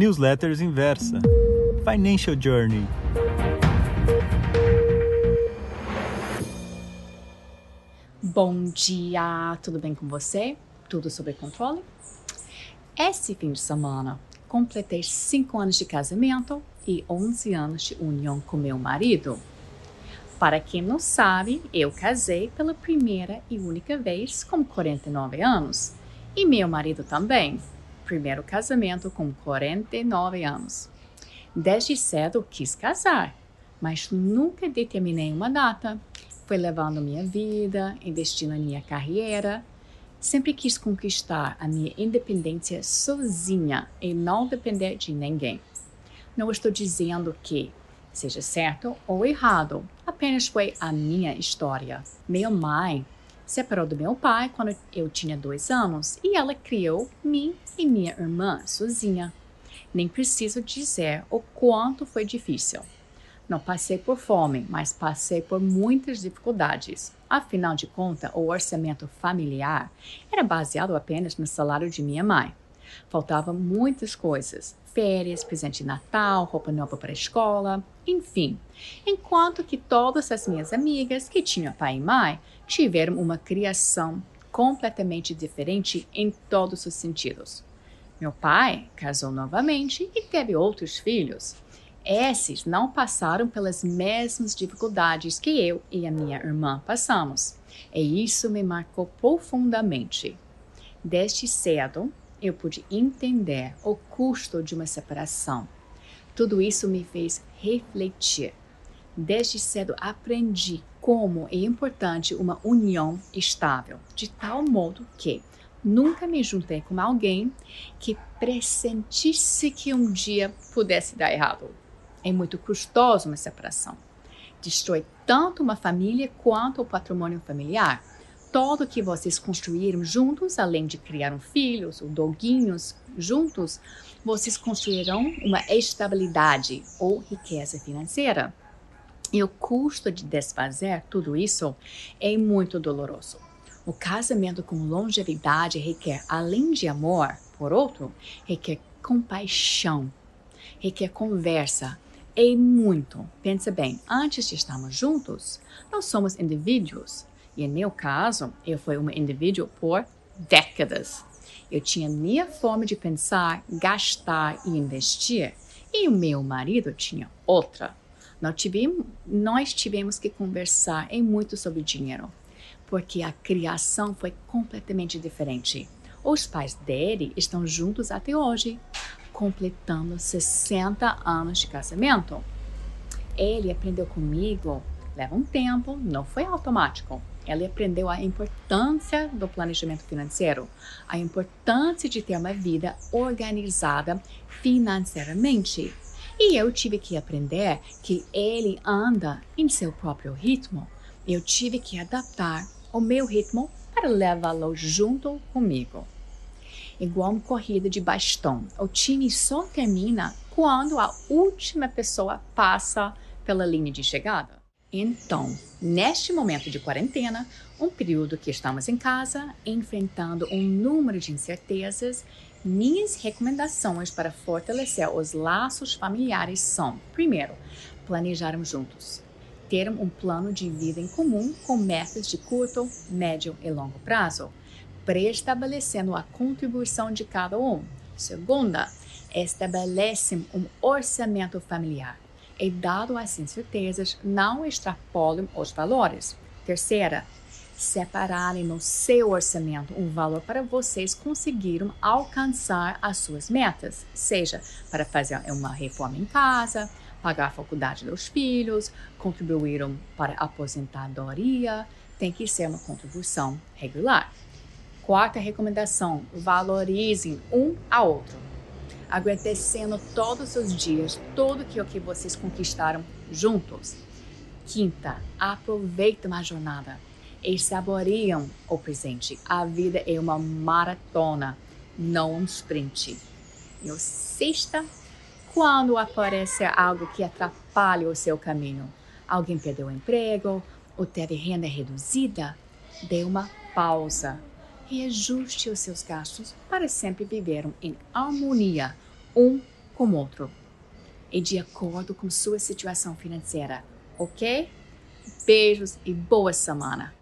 Newsletters Inversa. Financial Journey. Bom dia, tudo bem com você? Tudo sob controle? Esse fim de semana, completei 5 anos de casamento e 11 anos de união com meu marido. Para quem não sabe, eu casei pela primeira e única vez com 49 anos. E meu marido também. Primeiro casamento com 49 anos. Desde cedo quis casar, mas nunca determinei uma data. Foi levando minha vida, investindo em minha carreira Sempre quis conquistar a minha independência sozinha e não depender de ninguém. Não estou dizendo que seja certo ou errado, apenas foi a minha história. Minha mãe separou do meu pai quando eu tinha dois anos e ela criou mim e minha irmã sozinha. Nem preciso dizer o quanto foi difícil. Não passei por fome, mas passei por muitas dificuldades. Afinal de contas, o orçamento familiar era baseado apenas no salário de minha mãe. Faltavam muitas coisas: férias, presente de Natal, roupa nova para a escola, enfim. Enquanto que todas as minhas amigas que tinham pai e mãe tiveram uma criação completamente diferente em todos os sentidos. Meu pai casou novamente e teve outros filhos. Esses não passaram pelas mesmas dificuldades que eu e a minha irmã passamos. E isso me marcou profundamente. Desde cedo, eu pude entender o custo de uma separação. Tudo isso me fez refletir. Desde cedo aprendi como é importante uma união estável, de tal modo que nunca me juntei com alguém que pressentisse que um dia pudesse dar errado. É muito custoso uma separação. Destrói tanto uma família quanto o patrimônio familiar. Tudo que vocês construíram juntos, além de criar filhos ou doguinhos juntos, vocês construirão uma estabilidade ou riqueza financeira. E o custo de desfazer tudo isso é muito doloroso. O casamento com longevidade requer, além de amor, por outro, requer compaixão, requer conversa, e muito. Pensa bem, antes de estarmos juntos, nós somos indivíduos. E em meu caso, eu fui uma indivíduo por décadas. Eu tinha minha forma de pensar, gastar e investir. E o meu marido tinha outra. Nós tivemos, nós tivemos que conversar em muito sobre dinheiro, porque a criação foi completamente diferente. Os pais dele estão juntos até hoje completando 60 anos de casamento. Ele aprendeu comigo, leva um tempo, não foi automático. Ele aprendeu a importância do planejamento financeiro, a importância de ter uma vida organizada financeiramente. E eu tive que aprender que ele anda em seu próprio ritmo. Eu tive que adaptar o meu ritmo para levá-lo junto comigo igual uma corrida de bastão. O time só termina quando a última pessoa passa pela linha de chegada. Então, neste momento de quarentena, um período que estamos em casa, enfrentando um número de incertezas, minhas recomendações para fortalecer os laços familiares são: primeiro, planejarmos juntos, ter um plano de vida em comum com metas de curto, médio e longo prazo. Preestabelecendo a contribuição de cada um. Segunda, estabelecem um orçamento familiar e, dado as incertezas, não extrapolam os valores. Terceira, separarem no seu orçamento um valor para vocês conseguirem alcançar as suas metas, seja para fazer uma reforma em casa, pagar a faculdade dos filhos, contribuir para a aposentadoria, tem que ser uma contribuição regular. Quarta recomendação: valorizem um ao outro, agradecendo todos os dias tudo o que vocês conquistaram juntos. Quinta, aproveitem a jornada e saboreiam o presente. A vida é uma maratona, não um sprint. E o sexta, quando aparece algo que atrapalha o seu caminho, alguém perdeu o emprego ou teve renda reduzida, dê uma pausa reajuste os seus gastos para sempre viver em harmonia um com outro e de acordo com sua situação financeira, ok? Beijos e boa semana!